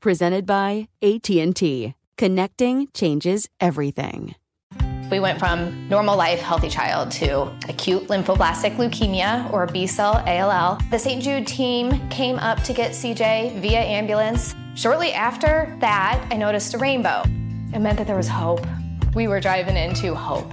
presented by AT&T. Connecting changes everything. We went from normal life, healthy child to acute lymphoblastic leukemia or B cell ALL. The St. Jude team came up to get CJ via ambulance. Shortly after that, I noticed a rainbow. It meant that there was hope. We were driving into hope.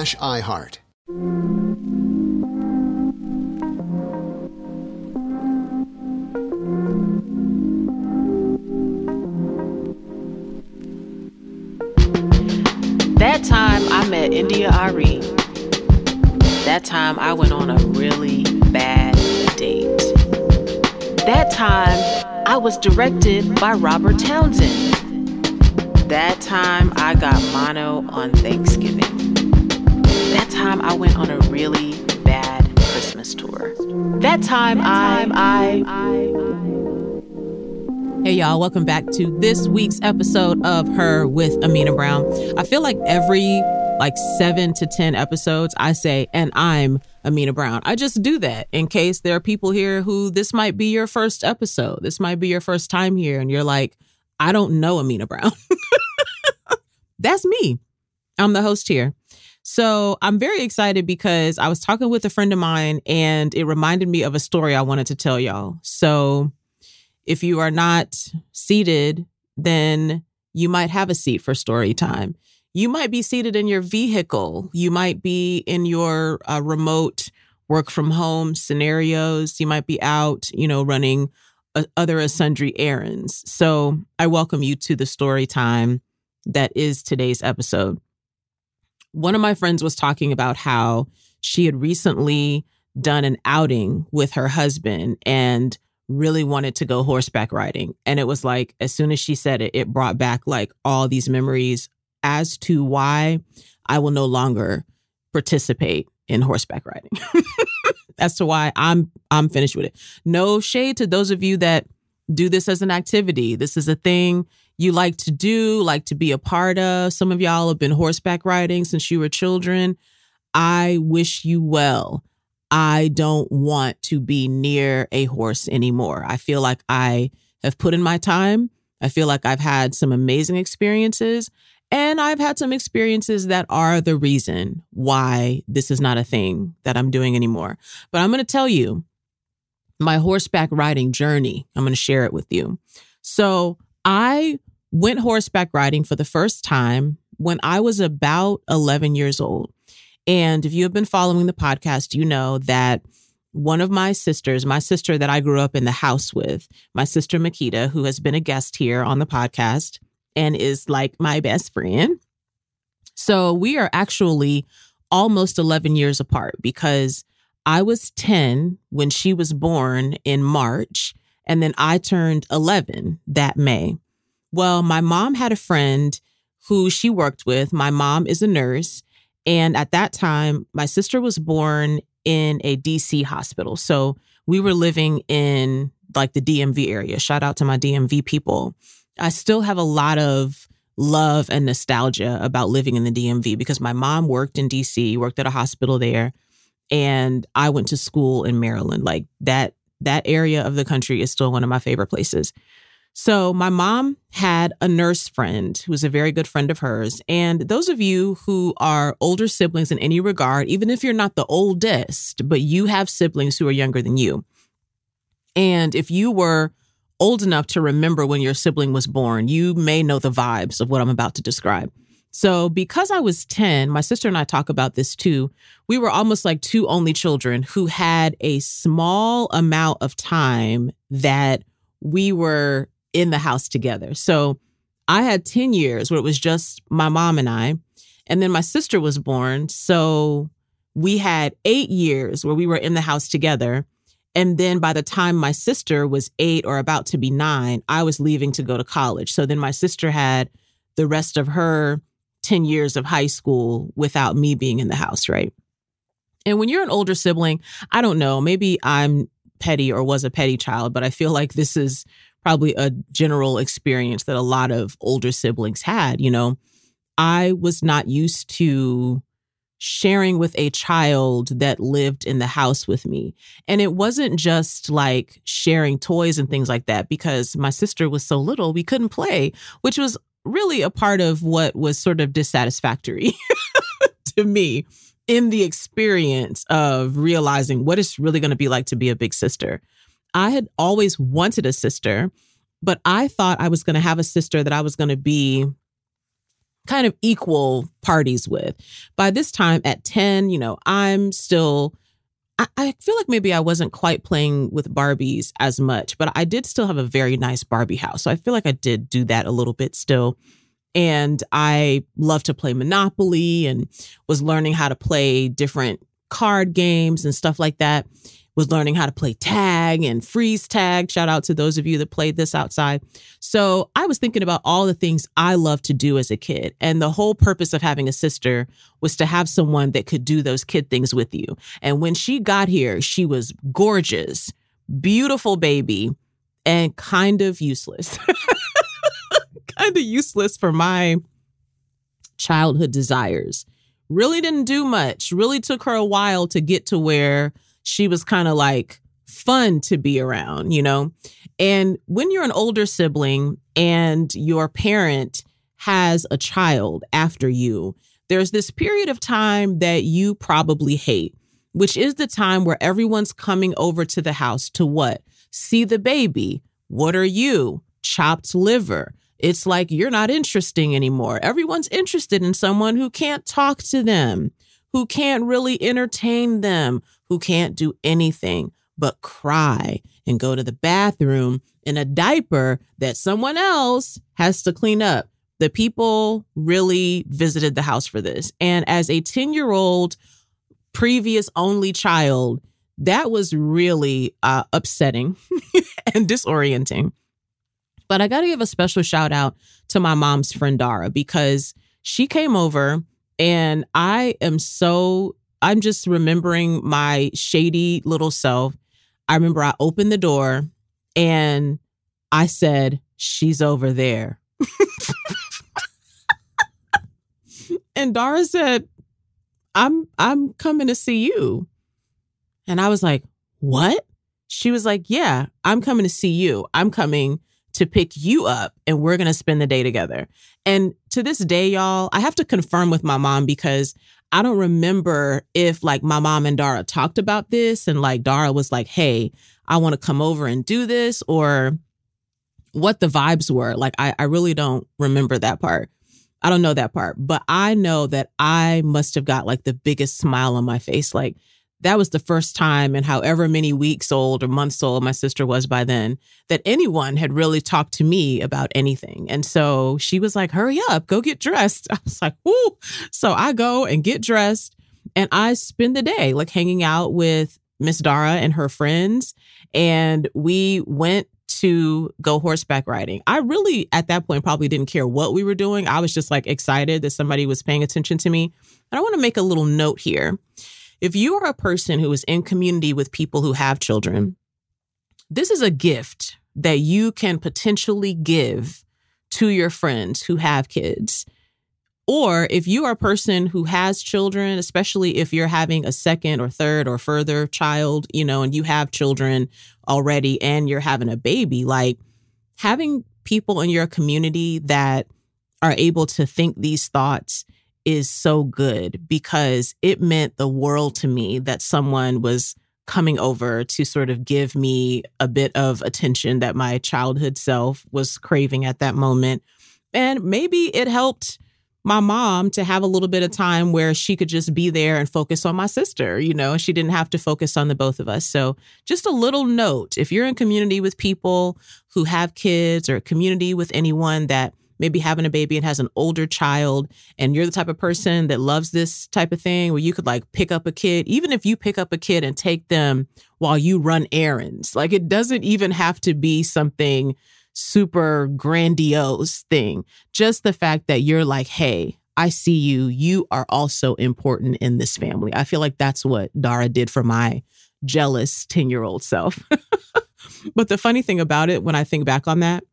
iHeart. That time I met India Arie. That time I went on a really bad date. That time I was directed by Robert Townsend. That time I got mono on Thanksgiving. That time I went on a really bad Christmas tour. That time, that time I, I, I Hey, y'all, welcome back to this week's episode of Her with Amina Brown. I feel like every like seven to 10 episodes, I say, and I'm Amina Brown. I just do that in case there are people here who this might be your first episode. This might be your first time here, and you're like, I don't know Amina Brown. That's me. I'm the host here. So I'm very excited because I was talking with a friend of mine and it reminded me of a story I wanted to tell y'all. So if you are not seated, then you might have a seat for story time. You might be seated in your vehicle. You might be in your uh, remote work from home scenarios. You might be out, you know, running uh, other sundry errands. So I welcome you to the story time that is today's episode. One of my friends was talking about how she had recently done an outing with her husband and really wanted to go horseback riding. And it was like, as soon as she said it, it brought back like all these memories as to why I will no longer participate in horseback riding. as to why I'm I'm finished with it. No shade to those of you that do this as an activity. This is a thing you like to do, like to be a part of. Some of y'all have been horseback riding since you were children. I wish you well. I don't want to be near a horse anymore. I feel like I have put in my time. I feel like I've had some amazing experiences and I've had some experiences that are the reason why this is not a thing that I'm doing anymore. But I'm going to tell you my horseback riding journey. I'm going to share it with you. So I went horseback riding for the first time when I was about 11 years old. And if you have been following the podcast, you know that one of my sisters, my sister that I grew up in the house with, my sister Makita, who has been a guest here on the podcast and is like my best friend. So we are actually almost 11 years apart because I was 10 when she was born in March, and then I turned 11 that May. Well, my mom had a friend who she worked with. My mom is a nurse. And at that time, my sister was born in a DC hospital. So we were living in like the DMV area. Shout out to my DMV people. I still have a lot of love and nostalgia about living in the DMV because my mom worked in DC, worked at a hospital there, and I went to school in Maryland. Like that that area of the country is still one of my favorite places. So, my mom had a nurse friend who was a very good friend of hers. And those of you who are older siblings in any regard, even if you're not the oldest, but you have siblings who are younger than you, and if you were old enough to remember when your sibling was born, you may know the vibes of what I'm about to describe. So, because I was 10, my sister and I talk about this too. We were almost like two only children who had a small amount of time that we were in the house together. So I had 10 years where it was just my mom and I. And then my sister was born. So we had eight years where we were in the house together. And then by the time my sister was eight or about to be nine, I was leaving to go to college. So then my sister had the rest of her 10 years of high school without me being in the house, right? And when you're an older sibling, I don't know, maybe I'm petty or was a petty child, but I feel like this is probably a general experience that a lot of older siblings had. You know, I was not used to sharing with a child that lived in the house with me. And it wasn't just like sharing toys and things like that because my sister was so little, we couldn't play, which was really a part of what was sort of dissatisfactory to me in the experience of realizing what it's really going to be like to be a big sister. I had always wanted a sister, but I thought I was going to have a sister that I was going to be kind of equal parties with. By this time at 10, you know, I'm still, I, feel like maybe I wasn't quite playing with Barbies as much, but I did still have a very nice Barbie house. So I feel like I did do that a little bit still. And I love to play Monopoly and was learning how to play different card games and stuff like that was learning how to play tag and freeze tag. Shout out to those of you that played this outside. So I was thinking about all the things I loved to do as a kid. And the whole purpose of having a sister was to have someone that could do those kid things with you. And when she got here, she was gorgeous, beautiful baby, and kind of useless. kind of useless for my childhood desires. Really didn't do much. Really took her a while to get to where she was kind of like fun to be around, you know? And when you're an older sibling and your parent has a child after you, there's this period of time that you probably hate, which is the time where everyone's coming over to the house to what? See the baby. What are you? Chopped liver. It's like you're not interesting anymore. Everyone's interested in someone who can't talk to them, who can't really entertain them, who can't do anything but cry and go to the bathroom in a diaper that someone else has to clean up. The people really visited the house for this. And as a 10 year old, previous only child, that was really uh, upsetting and disorienting. But I got to give a special shout out to my mom's friend Dara because she came over and I am so I'm just remembering my shady little self. I remember I opened the door and I said, She's over there. and Dara said, I'm I'm coming to see you. And I was like, "What?" She was like, "Yeah, I'm coming to see you. I'm coming to pick you up and we're going to spend the day together." And to this day, y'all, I have to confirm with my mom because I don't remember if like my mom and Dara talked about this and like Dara was like, hey, I want to come over and do this or what the vibes were. Like, I, I really don't remember that part. I don't know that part, but I know that I must have got like the biggest smile on my face. Like, that was the first time in however many weeks old or months old my sister was by then that anyone had really talked to me about anything. And so she was like, hurry up, go get dressed. I was like, whoo. So I go and get dressed and I spend the day like hanging out with Miss Dara and her friends. And we went to go horseback riding. I really, at that point, probably didn't care what we were doing. I was just like excited that somebody was paying attention to me. And I want to make a little note here. If you are a person who is in community with people who have children, this is a gift that you can potentially give to your friends who have kids. Or if you are a person who has children, especially if you're having a second or third or further child, you know, and you have children already and you're having a baby, like having people in your community that are able to think these thoughts is so good because it meant the world to me that someone was coming over to sort of give me a bit of attention that my childhood self was craving at that moment. And maybe it helped my mom to have a little bit of time where she could just be there and focus on my sister, you know, she didn't have to focus on the both of us. So, just a little note if you're in community with people who have kids or community with anyone that maybe having a baby and has an older child and you're the type of person that loves this type of thing where you could like pick up a kid even if you pick up a kid and take them while you run errands like it doesn't even have to be something super grandiose thing just the fact that you're like hey I see you. You are also important in this family. I feel like that's what Dara did for my jealous 10 year old self. but the funny thing about it, when I think back on that,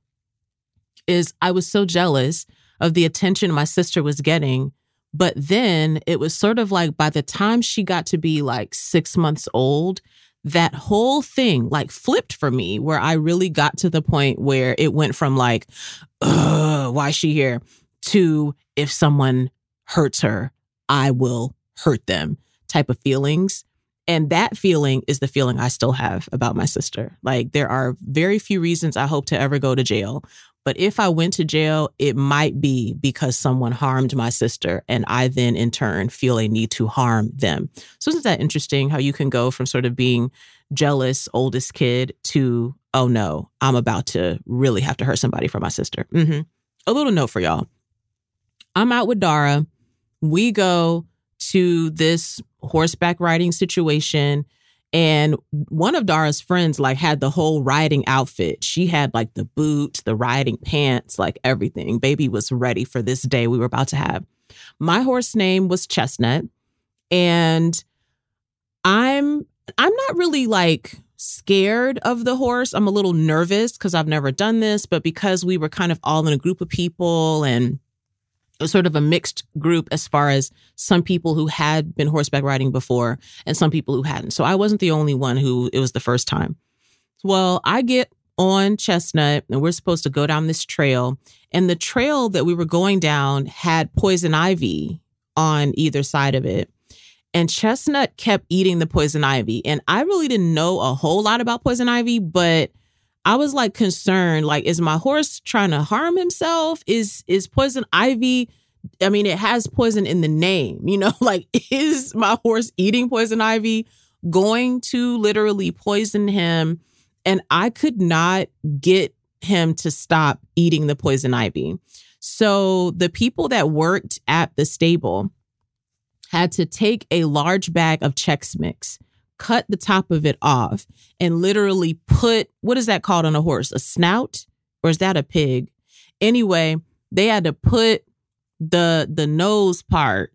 is I was so jealous of the attention my sister was getting. But then it was sort of like by the time she got to be like six months old, that whole thing like flipped for me, where I really got to the point where it went from like, why is she here? to if someone hurts her, I will hurt them type of feelings. And that feeling is the feeling I still have about my sister. Like, there are very few reasons I hope to ever go to jail, but if I went to jail, it might be because someone harmed my sister, and I then in turn feel a need to harm them. So, isn't that interesting how you can go from sort of being jealous, oldest kid to, oh no, I'm about to really have to hurt somebody for my sister? Mm-hmm. A little note for y'all I'm out with Dara. We go to this horseback riding situation and one of Dara's friends like had the whole riding outfit. She had like the boots, the riding pants, like everything. Baby was ready for this day we were about to have. My horse name was Chestnut and I'm I'm not really like scared of the horse. I'm a little nervous cuz I've never done this, but because we were kind of all in a group of people and sort of a mixed group as far as some people who had been horseback riding before and some people who hadn't. So I wasn't the only one who it was the first time. Well, I get on Chestnut and we're supposed to go down this trail. And the trail that we were going down had poison ivy on either side of it. And Chestnut kept eating the poison ivy. And I really didn't know a whole lot about poison ivy, but I was like concerned, like, is my horse trying to harm himself? Is is poison ivy? I mean, it has poison in the name, you know, like is my horse eating poison ivy going to literally poison him? And I could not get him to stop eating the poison ivy. So the people that worked at the stable had to take a large bag of Chex Mix cut the top of it off and literally put what is that called on a horse? A snout? Or is that a pig? Anyway, they had to put the the nose part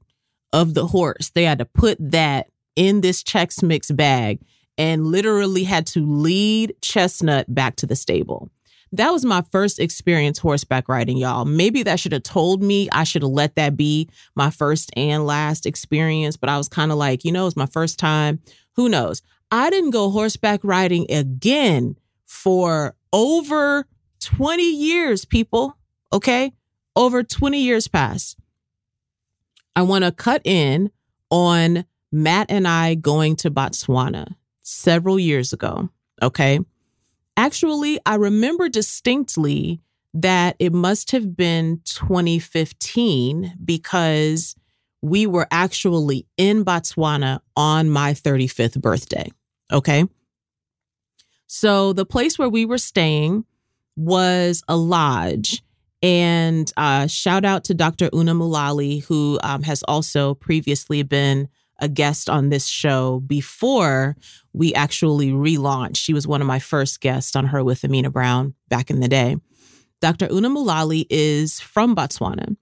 of the horse. They had to put that in this Chex Mix bag and literally had to lead Chestnut back to the stable. That was my first experience horseback riding, y'all. Maybe that should have told me I should have let that be my first and last experience, but I was kind of like, you know, it's my first time who knows? I didn't go horseback riding again for over 20 years, people. Okay. Over 20 years past. I want to cut in on Matt and I going to Botswana several years ago. Okay. Actually, I remember distinctly that it must have been 2015 because we were actually in Botswana on my 35th birthday. Okay. So the place where we were staying was a lodge. And uh, shout out to Dr. Una Mulali, who um, has also previously been a guest on this show before we actually relaunched. She was one of my first guests on her with Amina Brown back in the day. Dr. Una Mulali is from Botswana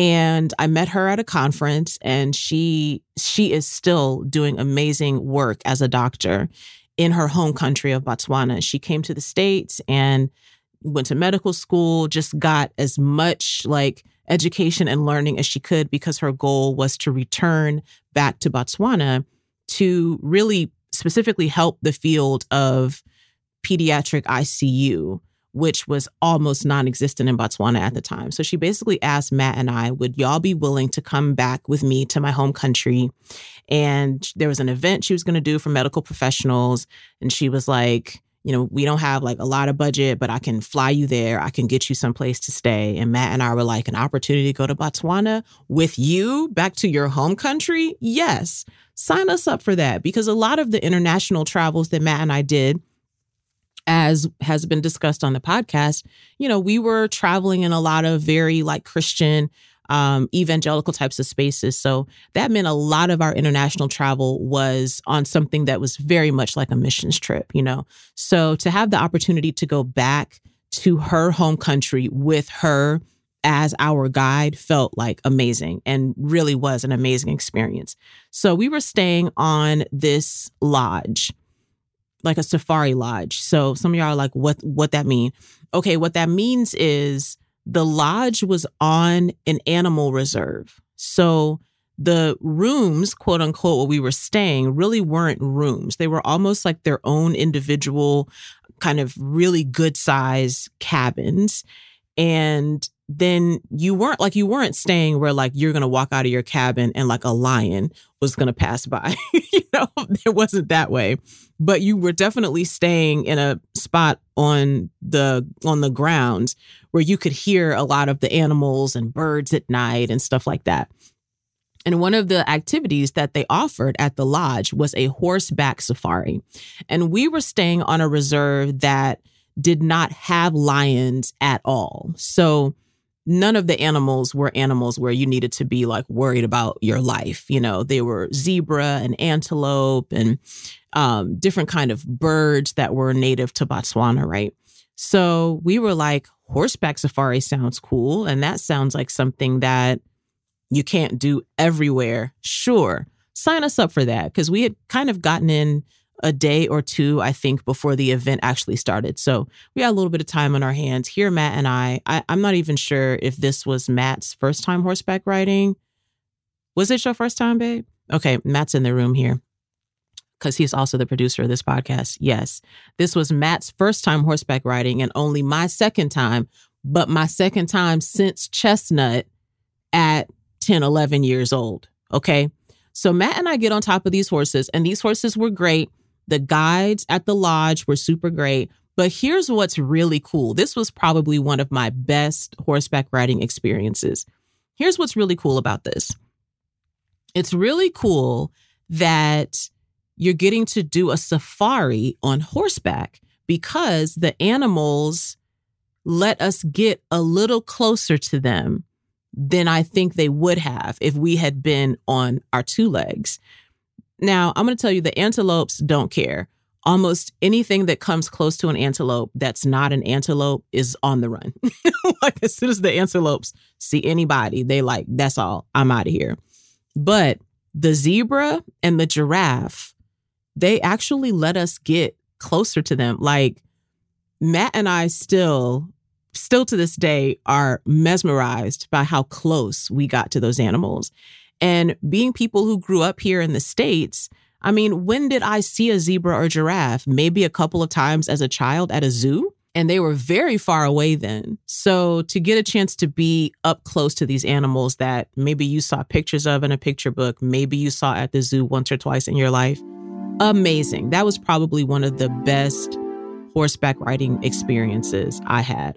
and I met her at a conference and she she is still doing amazing work as a doctor in her home country of Botswana. She came to the states and went to medical school, just got as much like education and learning as she could because her goal was to return back to Botswana to really specifically help the field of pediatric ICU which was almost non existent in Botswana at the time. So she basically asked Matt and I, would y'all be willing to come back with me to my home country? And there was an event she was going to do for medical professionals. And she was like, you know, we don't have like a lot of budget, but I can fly you there. I can get you someplace to stay. And Matt and I were like, an opportunity to go to Botswana with you back to your home country? Yes. Sign us up for that because a lot of the international travels that Matt and I did as has been discussed on the podcast, you know, we were traveling in a lot of very like Christian, um, evangelical types of spaces. So that meant a lot of our international travel was on something that was very much like a missions trip, you know. So to have the opportunity to go back to her home country with her as our guide felt like amazing and really was an amazing experience. So we were staying on this lodge like a safari lodge. So some of y'all are like, what what that mean? Okay, what that means is the lodge was on an animal reserve. So the rooms, quote unquote, where we were staying really weren't rooms. They were almost like their own individual, kind of really good size cabins. And then you weren't like you weren't staying where like you're gonna walk out of your cabin and like a lion was gonna pass by. you know, it wasn't that way. But you were definitely staying in a spot on the on the ground where you could hear a lot of the animals and birds at night and stuff like that. And one of the activities that they offered at the lodge was a horseback safari. And we were staying on a reserve that did not have lions at all. So none of the animals were animals where you needed to be like worried about your life. You know, they were zebra and antelope and um, different kind of birds that were native to Botswana, right? So we were like, horseback safari sounds cool. And that sounds like something that you can't do everywhere. Sure. Sign us up for that because we had kind of gotten in a day or two, I think, before the event actually started. So we had a little bit of time on our hands. Here, Matt and I, I I'm not even sure if this was Matt's first time horseback riding. Was it your first time, babe? Okay, Matt's in the room here because he's also the producer of this podcast. Yes, this was Matt's first time horseback riding and only my second time, but my second time since Chestnut at 10, 11 years old. Okay. So Matt and I get on top of these horses, and these horses were great. The guides at the lodge were super great. But here's what's really cool. This was probably one of my best horseback riding experiences. Here's what's really cool about this it's really cool that you're getting to do a safari on horseback because the animals let us get a little closer to them than I think they would have if we had been on our two legs. Now, I'm going to tell you the antelopes don't care. Almost anything that comes close to an antelope that's not an antelope is on the run. like as soon as the antelopes see anybody, they like, that's all, I'm out of here. But the zebra and the giraffe, they actually let us get closer to them. Like Matt and I still, still to this day, are mesmerized by how close we got to those animals. And being people who grew up here in the States, I mean, when did I see a zebra or giraffe? Maybe a couple of times as a child at a zoo. And they were very far away then. So to get a chance to be up close to these animals that maybe you saw pictures of in a picture book, maybe you saw at the zoo once or twice in your life, amazing. That was probably one of the best horseback riding experiences I had.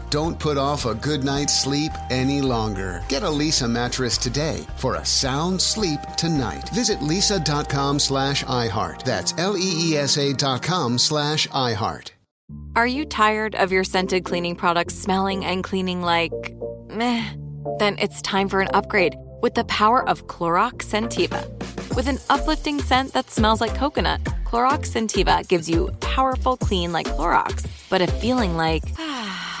Don't put off a good night's sleep any longer. Get a Leesa mattress today for a sound sleep tonight. Visit leesa.com slash iHeart. That's L-E-E-S-A dot com slash iHeart. Are you tired of your scented cleaning products smelling and cleaning like meh? Then it's time for an upgrade with the power of Clorox Scentiva. With an uplifting scent that smells like coconut, Clorox Scentiva gives you powerful clean like Clorox, but a feeling like ah,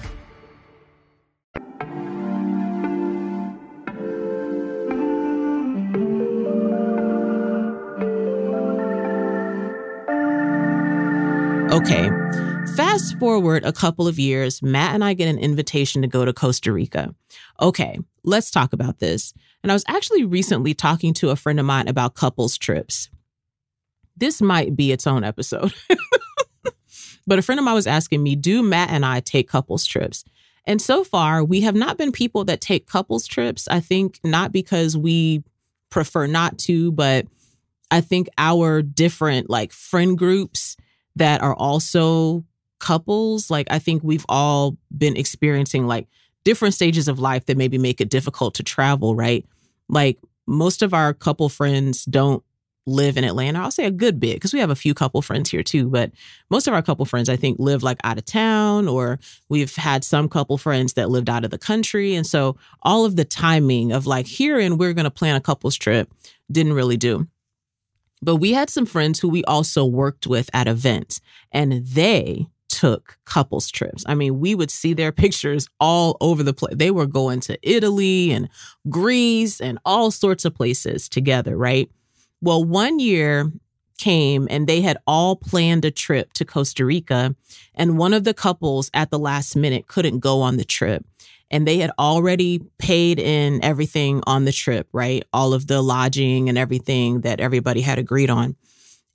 Okay. Fast forward a couple of years, Matt and I get an invitation to go to Costa Rica. Okay, let's talk about this. And I was actually recently talking to a friend of mine about couples trips. This might be its own episode. but a friend of mine was asking me, do Matt and I take couples trips? And so far, we have not been people that take couples trips. I think not because we prefer not to, but I think our different like friend groups that are also couples. Like, I think we've all been experiencing like different stages of life that maybe make it difficult to travel, right? Like, most of our couple friends don't live in Atlanta. I'll say a good bit because we have a few couple friends here too, but most of our couple friends I think live like out of town or we've had some couple friends that lived out of the country and so all of the timing of like here and we're going to plan a couples trip didn't really do. But we had some friends who we also worked with at events, and they took couples trips. I mean, we would see their pictures all over the place. They were going to Italy and Greece and all sorts of places together, right? Well, one year came and they had all planned a trip to Costa Rica, and one of the couples at the last minute couldn't go on the trip and they had already paid in everything on the trip, right? All of the lodging and everything that everybody had agreed on.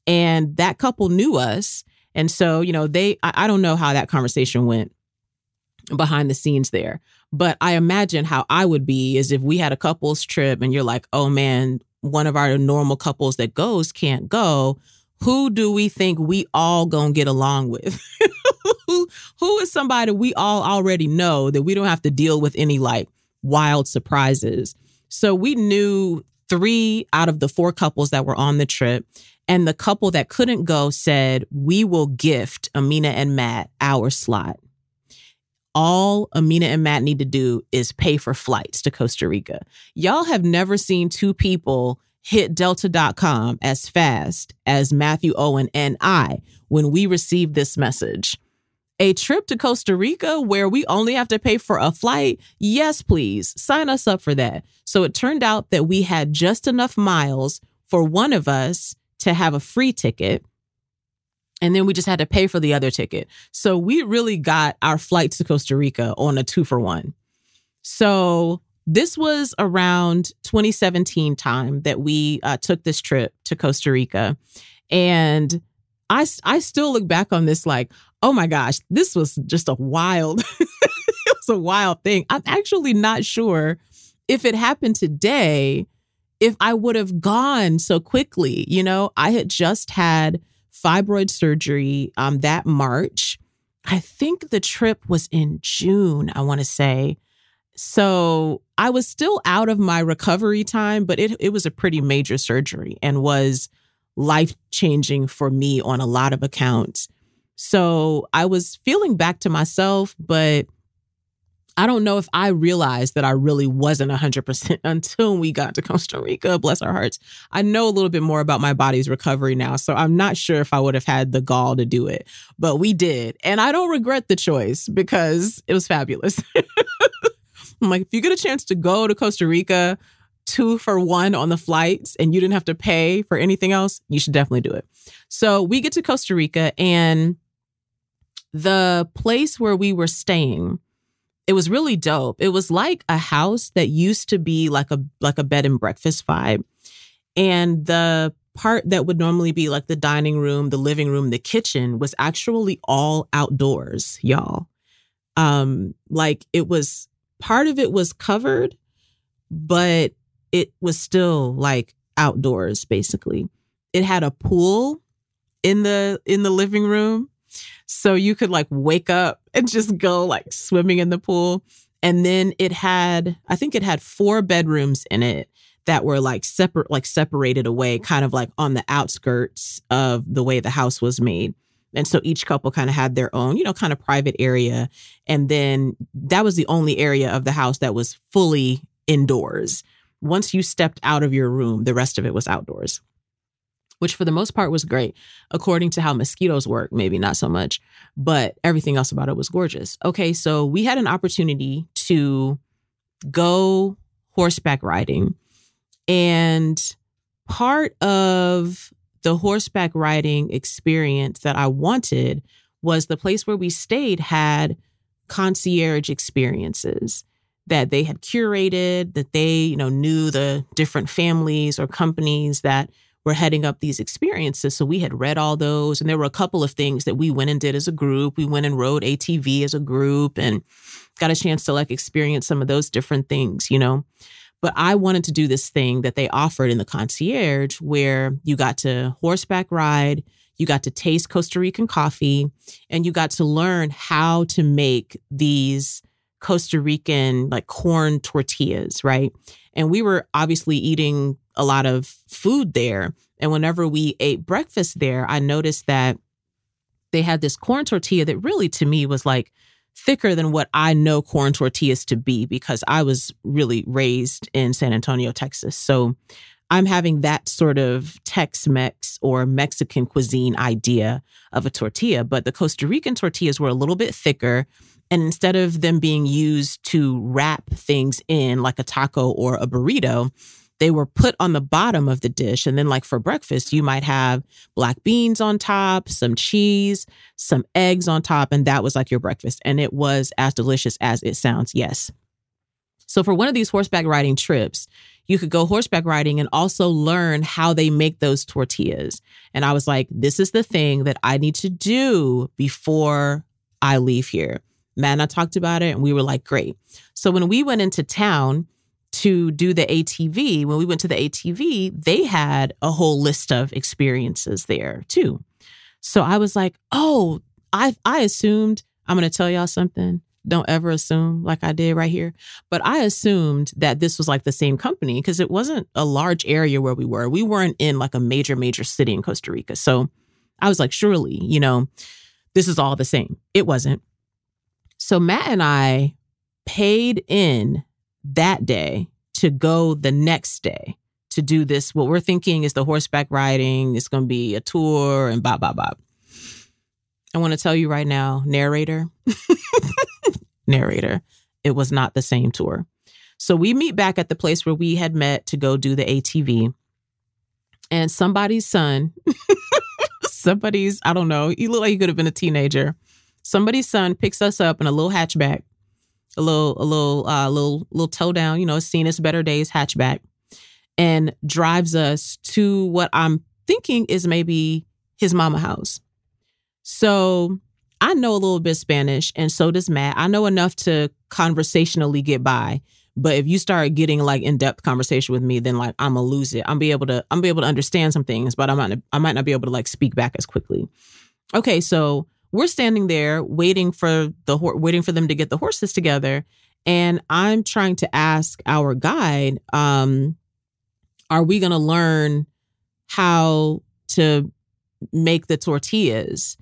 And that couple knew us. And so, you know, they, I, I don't know how that conversation went behind the scenes there. But I imagine how I would be is if we had a couples trip and you're like, oh man, one of our normal couples that goes can't go. Who do we think we all gonna get along with? who, is somebody we all already know that we don't have to deal with any like wild surprises? So we knew three out of the four couples that were on the trip. And the couple that couldn't go said, We will gift Amina and Matt our slot all Amina and Matt need to do is pay for flights to Costa Rica. Y'all have never seen two people hit delta.com as fast as Matthew Owen and I when we received this message. A trip to Costa Rica where we only have to pay for a flight? Yes, please. Sign us up for that. So it turned out that we had just enough miles for one of us to have a free ticket and then we just had to pay for the other ticket. So we really got our flight to Costa Rica on a two for one. So this was around 2017 time that we uh, took this trip to Costa Rica. And I, I still look back on this like, oh my gosh, this was just a wild, it was a wild thing. I'm actually not sure if it happened today, if I would have gone so quickly. You know, I had just had fibroid surgery um, that March. I think the trip was in June, I want to say. So I was still out of my recovery time, but it, it was a pretty major surgery and was life changing for me on a lot of accounts. So I was feeling back to myself, but I don't know if I realized that I really wasn't 100% until we got to Costa Rica. Bless our hearts. I know a little bit more about my body's recovery now, so I'm not sure if I would have had the gall to do it, but we did. And I don't regret the choice because it was fabulous. I'm like, if you get a chance to go to Costa Rica, two for one on the flights, and you didn't have to pay for anything else, you should definitely do it. So we get to Costa Rica, and the place where we were staying, it was really dope. It was like a house that used to be like a like a bed and breakfast vibe. And the part that would normally be like the dining room, the living room, the kitchen was actually all outdoors, y'all. Um like it was part of it was covered, but it was still like outdoors basically. It had a pool in the in the living room so you could like wake up and just go like swimming in the pool. And then it had, I think it had four bedrooms in it that were like separate, like separated away, kind of like on the outskirts of the way the house was made. And so each couple kind of had their own, you know, kind of private area. And then that was the only area of the house that was fully indoors. Once you stepped out of your room, the rest of it was outdoors which for the most part was great. According to how mosquitoes work, maybe not so much, but everything else about it was gorgeous. Okay, so we had an opportunity to go horseback riding. And part of the horseback riding experience that I wanted was the place where we stayed had concierge experiences that they had curated, that they, you know, knew the different families or companies that were heading up these experiences. So we had read all those, and there were a couple of things that we went and did as a group. We went and rode ATV as a group and got a chance to like experience some of those different things, you know. But I wanted to do this thing that they offered in the concierge where you got to horseback ride, you got to taste Costa Rican coffee, and you got to learn how to make these Costa Rican like corn tortillas, right? And we were obviously eating a lot of food there. And whenever we ate breakfast there, I noticed that they had this corn tortilla that really to me was like thicker than what I know corn tortillas to be because I was really raised in San Antonio, Texas. So I'm having that sort of Tex Mex or Mexican cuisine idea of a tortilla. But the Costa Rican tortillas were a little bit thicker. And instead of them being used to wrap things in like a taco or a burrito, they were put on the bottom of the dish. And then, like for breakfast, you might have black beans on top, some cheese, some eggs on top. And that was like your breakfast. And it was as delicious as it sounds. Yes. So, for one of these horseback riding trips, you could go horseback riding and also learn how they make those tortillas. And I was like, this is the thing that I need to do before I leave here. I talked about it and we were like, great. So when we went into town to do the ATV, when we went to the ATV, they had a whole list of experiences there too. So I was like, oh, I I assumed I'm gonna tell y'all something. Don't ever assume like I did right here. But I assumed that this was like the same company because it wasn't a large area where we were. We weren't in like a major, major city in Costa Rica. So I was like, surely, you know, this is all the same. It wasn't. So Matt and I paid in that day to go the next day to do this. What we're thinking is the horseback riding. It's going to be a tour and blah, blah, blah. I want to tell you right now, narrator, narrator, it was not the same tour. So we meet back at the place where we had met to go do the ATV. And somebody's son, somebody's, I don't know, he looked like he could have been a teenager. Somebody's son picks us up in a little hatchback, a little, a little, uh, little, little toe down, you know, seen its better days hatchback, and drives us to what I'm thinking is maybe his mama house. So I know a little bit Spanish, and so does Matt. I know enough to conversationally get by. But if you start getting like in depth conversation with me, then like I'm gonna lose it. I'm be able to I'm be able to understand some things, but I might I might not be able to like speak back as quickly. Okay, so we're standing there waiting for the waiting for them to get the horses together, and I'm trying to ask our guide, um, are we gonna learn how to make the tortillas?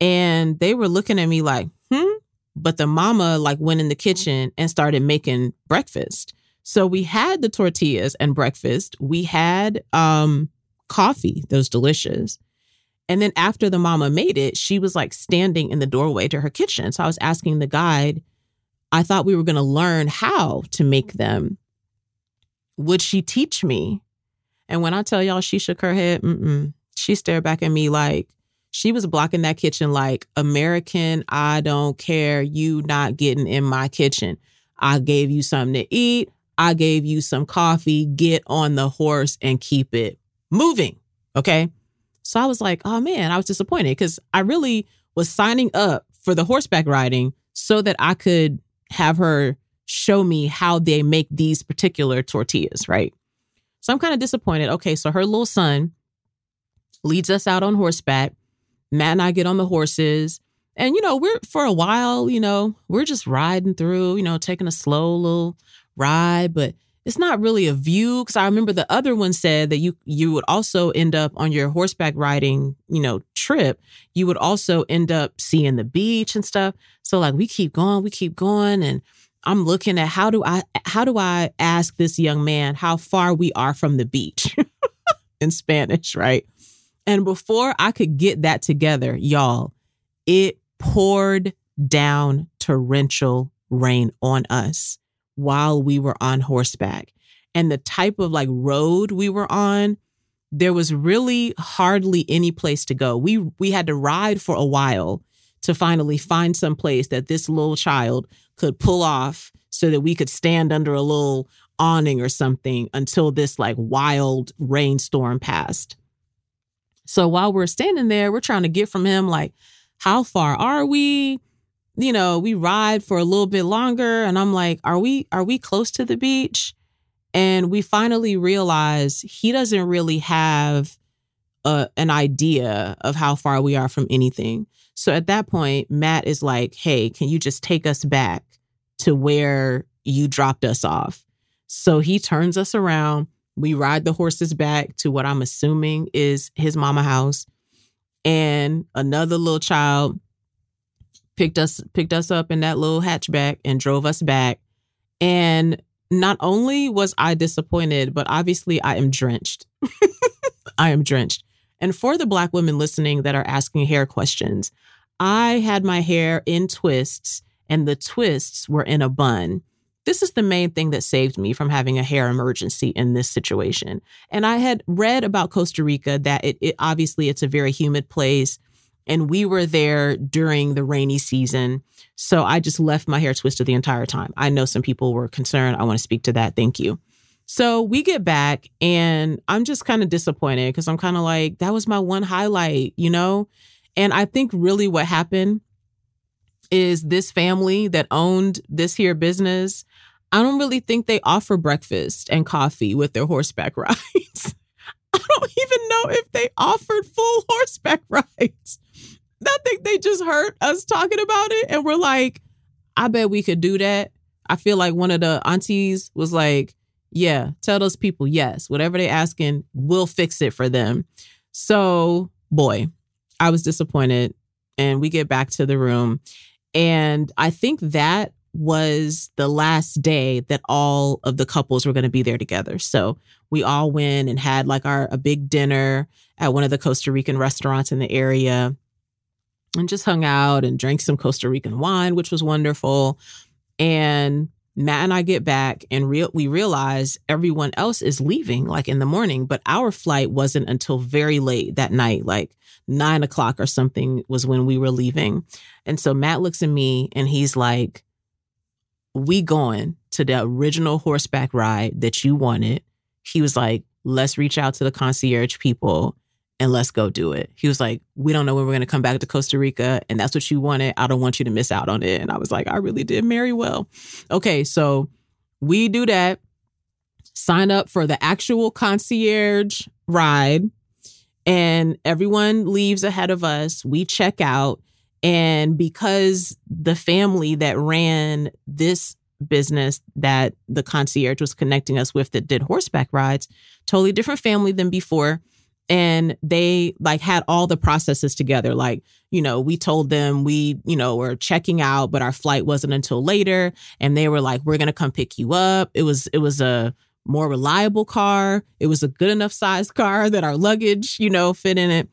And they were looking at me like, hmm. But the mama like went in the kitchen and started making breakfast. So we had the tortillas and breakfast. We had um coffee, those delicious. And then after the mama made it, she was like standing in the doorway to her kitchen. So I was asking the guide, I thought we were going to learn how to make them. Would she teach me? And when I tell y'all she shook her head, mm-mm, she stared back at me like, she was blocking that kitchen like American, I don't care. You not getting in my kitchen. I gave you something to eat. I gave you some coffee. Get on the horse and keep it moving. Okay. So I was like, oh man, I was disappointed because I really was signing up for the horseback riding so that I could have her show me how they make these particular tortillas, right? So I'm kind of disappointed. Okay, so her little son leads us out on horseback. Matt and I get on the horses. And, you know, we're for a while, you know, we're just riding through, you know, taking a slow little ride, but it's not really a view. Cause I remember the other one said that you you would also end up on your horseback riding, you know, trip, you would also end up seeing the beach and stuff. So like we keep going, we keep going. And I'm looking at how do I how do I ask this young man how far we are from the beach in Spanish, right? And before I could get that together, y'all, it poured down torrential rain on us while we were on horseback. And the type of like road we were on, there was really hardly any place to go. We we had to ride for a while to finally find some place that this little child could pull off so that we could stand under a little awning or something until this like wild rainstorm passed. So while we're standing there, we're trying to get from him like, how far are we? You know, we ride for a little bit longer and I'm like, are we are we close to the beach? And we finally realize he doesn't really have a, an idea of how far we are from anything. So at that point, Matt is like, hey, can you just take us back to where you dropped us off? So he turns us around we ride the horses back to what I'm assuming is his mama house. And another little child picked us picked us up in that little hatchback and drove us back. And not only was I disappointed, but obviously I am drenched. I am drenched. And for the black women listening that are asking hair questions, I had my hair in twists and the twists were in a bun. This is the main thing that saved me from having a hair emergency in this situation. And I had read about Costa Rica that it, it obviously it's a very humid place and we were there during the rainy season. So I just left my hair twisted the entire time. I know some people were concerned. I want to speak to that. Thank you. So we get back and I'm just kind of disappointed because I'm kind of like, that was my one highlight, you know? And I think really what happened is this family that owned this here business. I don't really think they offer breakfast and coffee with their horseback rides. I don't even know if they offered full horseback rides. I think they just heard us talking about it and we're like, I bet we could do that. I feel like one of the aunties was like, yeah, tell those people yes, whatever they're asking, we'll fix it for them. So, boy, I was disappointed. And we get back to the room. And I think that was the last day that all of the couples were going to be there together. So we all went and had like our a big dinner at one of the Costa Rican restaurants in the area and just hung out and drank some Costa Rican wine, which was wonderful. And Matt and I get back and real we realize everyone else is leaving like in the morning, but our flight wasn't until very late that night, like nine o'clock or something was when we were leaving. And so Matt looks at me and he's like, We going to the original horseback ride that you wanted. He was like, Let's reach out to the concierge people and let's go do it. He was like, We don't know when we're going to come back to Costa Rica. And that's what you wanted. I don't want you to miss out on it. And I was like, I really did marry well. Okay. So we do that, sign up for the actual concierge ride, and everyone leaves ahead of us. We check out. And because the family that ran this business that the concierge was connecting us with that did horseback rides, totally different family than before and they like had all the processes together. Like you know we told them we you know were checking out but our flight wasn't until later and they were like we're going to come pick you up. It was it was a more reliable car. It was a good enough sized car that our luggage you know fit in it.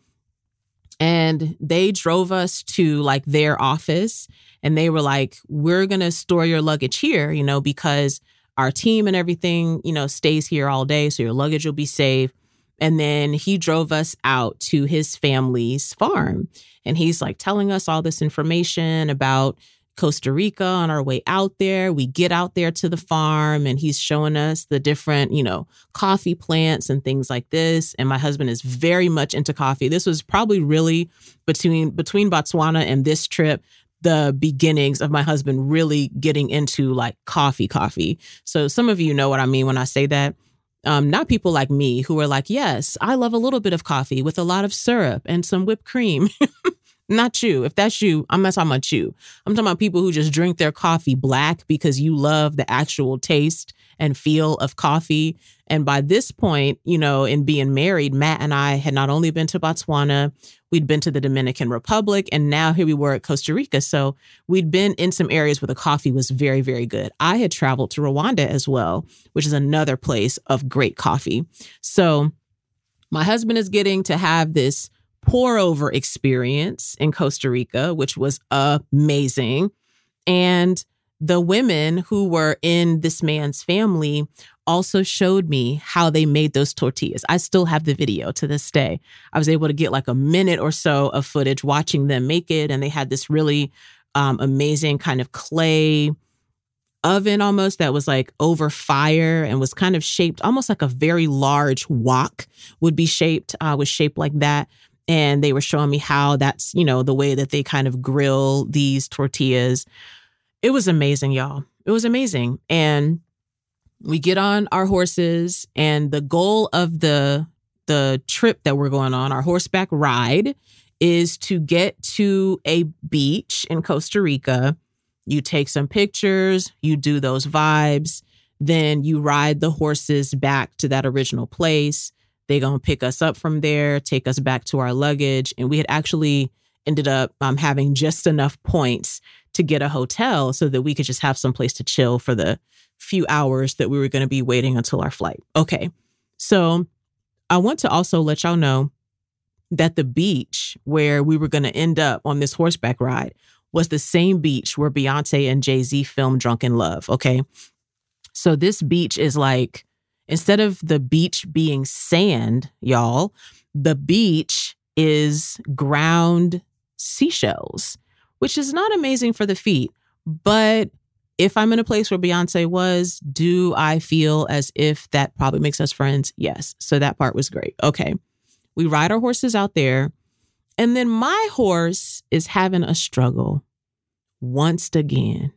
And they drove us to like their office and they were like we're going to store your luggage here you know because our team and everything you know stays here all day so your luggage will be safe and then he drove us out to his family's farm. And he's like telling us all this information about Costa Rica on our way out there. We get out there to the farm and he's showing us the different, you know, coffee plants and things like this. And my husband is very much into coffee. This was probably really between between Botswana and this trip the beginnings of my husband really getting into like coffee coffee. So some of you know what I mean when I say that. Um, not people like me who are like, yes, I love a little bit of coffee with a lot of syrup and some whipped cream. not you. If that's you, I'm not talking about you. I'm talking about people who just drink their coffee black because you love the actual taste and feel of coffee. And by this point, you know, in being married, Matt and I had not only been to Botswana, we'd been to the Dominican Republic, and now here we were at Costa Rica. So we'd been in some areas where the coffee was very, very good. I had traveled to Rwanda as well, which is another place of great coffee. So my husband is getting to have this pour over experience in Costa Rica, which was amazing. And the women who were in this man's family also showed me how they made those tortillas. I still have the video to this day. I was able to get like a minute or so of footage watching them make it. And they had this really um, amazing kind of clay oven almost that was like over fire and was kind of shaped almost like a very large wok would be shaped, uh, was shaped like that. And they were showing me how that's, you know, the way that they kind of grill these tortillas. It was amazing, y'all. It was amazing. And we get on our horses and the goal of the the trip that we're going on, our horseback ride, is to get to a beach in Costa Rica. You take some pictures, you do those vibes, then you ride the horses back to that original place. They're going to pick us up from there, take us back to our luggage. And we had actually ended up um, having just enough points to get a hotel so that we could just have some place to chill for the few hours that we were going to be waiting until our flight. Okay. So I want to also let y'all know that the beach where we were going to end up on this horseback ride was the same beach where Beyonce and Jay Z filmed Drunk in Love. Okay. So this beach is like, instead of the beach being sand, y'all, the beach is ground seashells which is not amazing for the feet. But if I'm in a place where Beyonce was, do I feel as if that probably makes us friends? Yes. So that part was great. Okay. We ride our horses out there. And then my horse is having a struggle once again.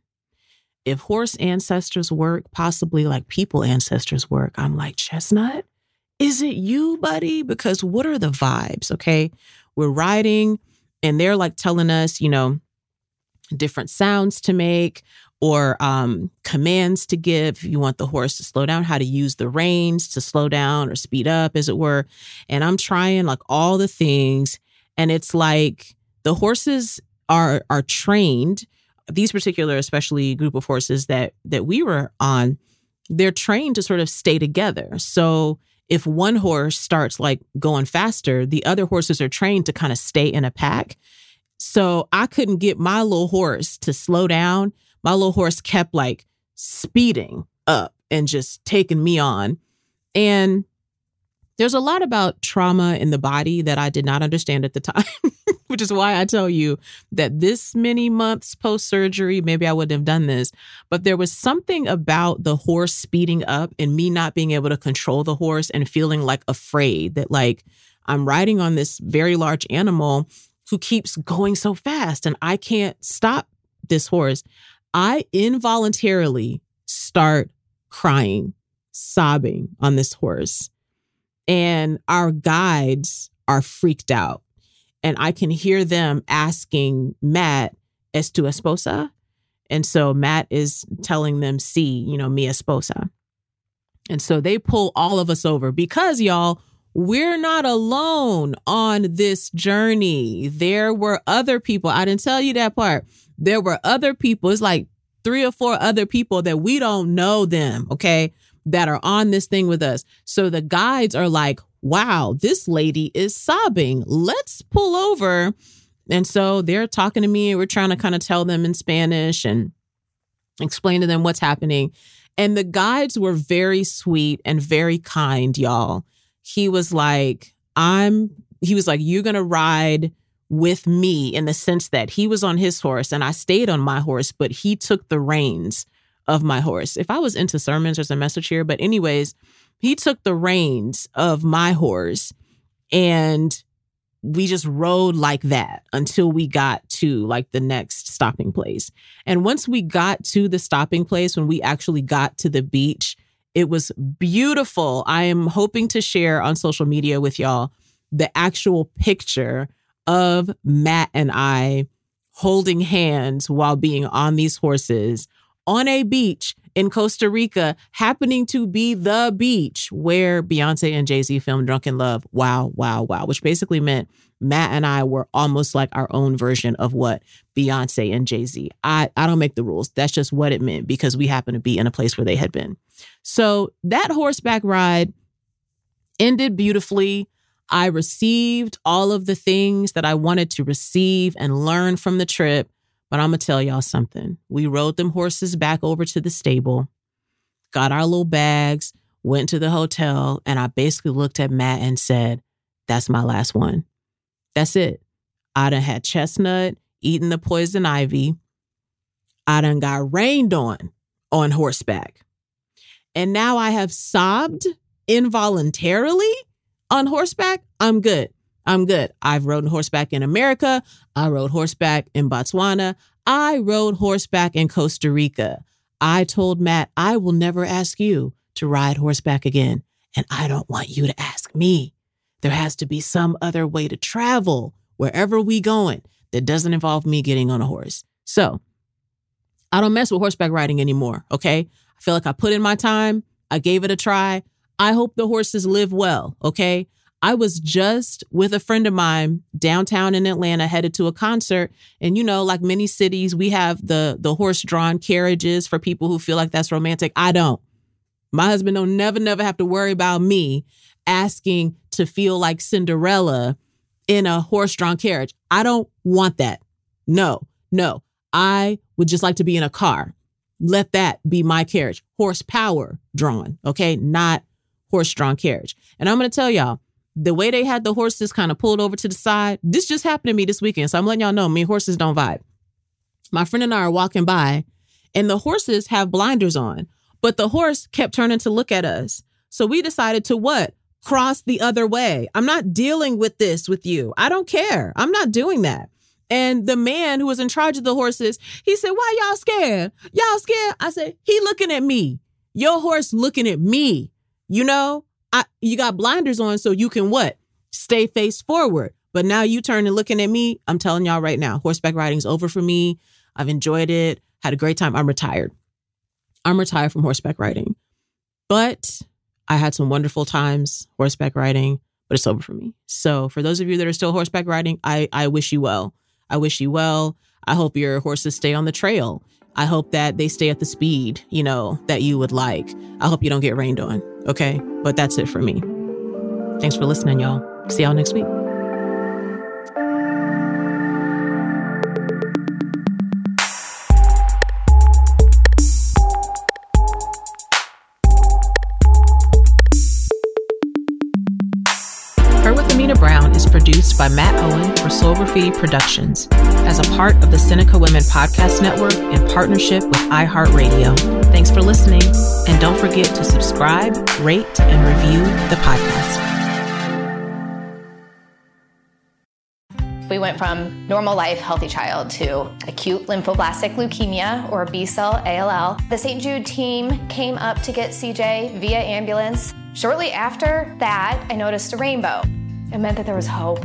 If horse ancestors work, possibly like people ancestors work, I'm like, Chestnut, is it you, buddy? Because what are the vibes? Okay. We're riding and they're like telling us, you know, different sounds to make or um, commands to give. You want the horse to slow down, how to use the reins to slow down or speed up, as it were. And I'm trying like all the things. And it's like the horses are are trained. These particular, especially group of horses that that we were on, they're trained to sort of stay together. So if one horse starts like going faster, the other horses are trained to kind of stay in a pack. So I couldn't get my little horse to slow down. My little horse kept like speeding up and just taking me on. And there's a lot about trauma in the body that I did not understand at the time, which is why I tell you that this many months post surgery, maybe I wouldn't have done this. But there was something about the horse speeding up and me not being able to control the horse and feeling like afraid that, like, I'm riding on this very large animal who keeps going so fast and I can't stop this horse. I involuntarily start crying, sobbing on this horse and our guides are freaked out. And I can hear them asking Matt, ¿Es tu esposa? And so Matt is telling them, see, you know, mi esposa. And so they pull all of us over because, y'all, we're not alone on this journey. There were other people. I didn't tell you that part. There were other people. It's like three or four other people that we don't know them. Okay that are on this thing with us. So the guides are like, wow, this lady is sobbing. Let's pull over. And so they're talking to me and we're trying to kind of tell them in Spanish and explain to them what's happening. And the guides were very sweet and very kind, y'all. He was like, I'm, he was like, you're going to ride with me in the sense that he was on his horse and I stayed on my horse, but he took the reins of my horse. If I was into sermons, there's a message here. But, anyways, he took the reins of my horse and we just rode like that until we got to like the next stopping place. And once we got to the stopping place, when we actually got to the beach, it was beautiful. I am hoping to share on social media with y'all the actual picture of Matt and I holding hands while being on these horses on a beach in Costa Rica, happening to be the beach where Beyonce and Jay Z filmed Drunk in Love. Wow, wow, wow. Which basically meant Matt and I were almost like our own version of what Beyonce and Jay Z. I, I don't make the rules. That's just what it meant because we happened to be in a place where they had been. So that horseback ride ended beautifully. I received all of the things that I wanted to receive and learn from the trip. But I'm going to tell y'all something. We rode them horses back over to the stable, got our little bags, went to the hotel, and I basically looked at Matt and said, That's my last one. That's it. I done had chestnut, eaten the poison ivy. I done got rained on on horseback. And now I have sobbed involuntarily on horseback. I'm good. I'm good. I've rode horseback in America. I rode horseback in Botswana. I rode horseback in Costa Rica. I told Matt, I will never ask you to ride horseback again. And I don't want you to ask me. There has to be some other way to travel wherever we going that doesn't involve me getting on a horse. So I don't mess with horseback riding anymore. Okay. I feel like I put in my time. I gave it a try. I hope the horses live well. Okay. I was just with a friend of mine downtown in Atlanta headed to a concert and you know like many cities we have the the horse-drawn carriages for people who feel like that's romantic. I don't. My husband don't never never have to worry about me asking to feel like Cinderella in a horse-drawn carriage. I don't want that. No. No. I would just like to be in a car. Let that be my carriage. Horsepower drawn, okay? Not horse drawn carriage. And I'm going to tell y'all, the way they had the horses kind of pulled over to the side, this just happened to me this weekend. So I'm letting y'all know me horses don't vibe. My friend and I are walking by, and the horses have blinders on, but the horse kept turning to look at us. So we decided to what? Cross the other way. I'm not dealing with this with you. I don't care. I'm not doing that. And the man who was in charge of the horses, he said, Why y'all scared? Y'all scared? I said, He looking at me. Your horse looking at me. You know, I you got blinders on so you can what? Stay face forward. But now you turn and looking at me. I'm telling y'all right now, horseback riding's over for me. I've enjoyed it, had a great time. I'm retired. I'm retired from horseback riding. But I had some wonderful times horseback riding, but it's over for me. So for those of you that are still horseback riding, I, I wish you well. I wish you well. I hope your horses stay on the trail. I hope that they stay at the speed, you know, that you would like. I hope you don't get rained on. Okay. But that's it for me. Thanks for listening, y'all. See y'all next week. Her with Amena Brown is produced by Matt Owen for Graffiti Productions as a part of the Seneca Women Podcast Network in partnership with iHeartRadio. Thanks for listening, and don't forget to subscribe, rate, and review the podcast. We went from normal life, healthy child to acute lymphoblastic leukemia or B cell ALL. The St. Jude team came up to get CJ via ambulance. Shortly after that, I noticed a rainbow. It meant that there was hope.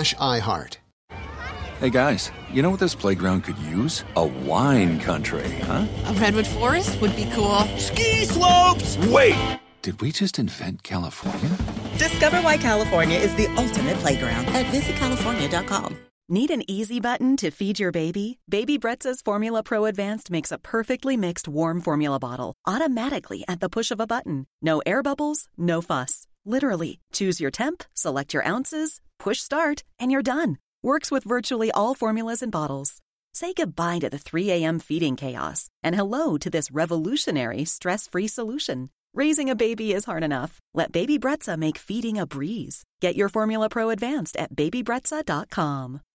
slash iHeart. Hey guys, you know what this playground could use? A wine country, huh? A redwood forest would be cool. Ski slopes! Wait! Did we just invent California? Discover why California is the ultimate playground at visitcalifornia.com. Need an easy button to feed your baby? Baby Brezza's Formula Pro Advanced makes a perfectly mixed warm formula bottle automatically at the push of a button. No air bubbles, no fuss. Literally, choose your temp, select your ounces, push start, and you're done. Works with virtually all formulas and bottles. Say goodbye to the 3 a.m. feeding chaos and hello to this revolutionary stress free solution. Raising a baby is hard enough. Let Baby Brezza make feeding a breeze. Get your Formula Pro Advanced at babybrezza.com.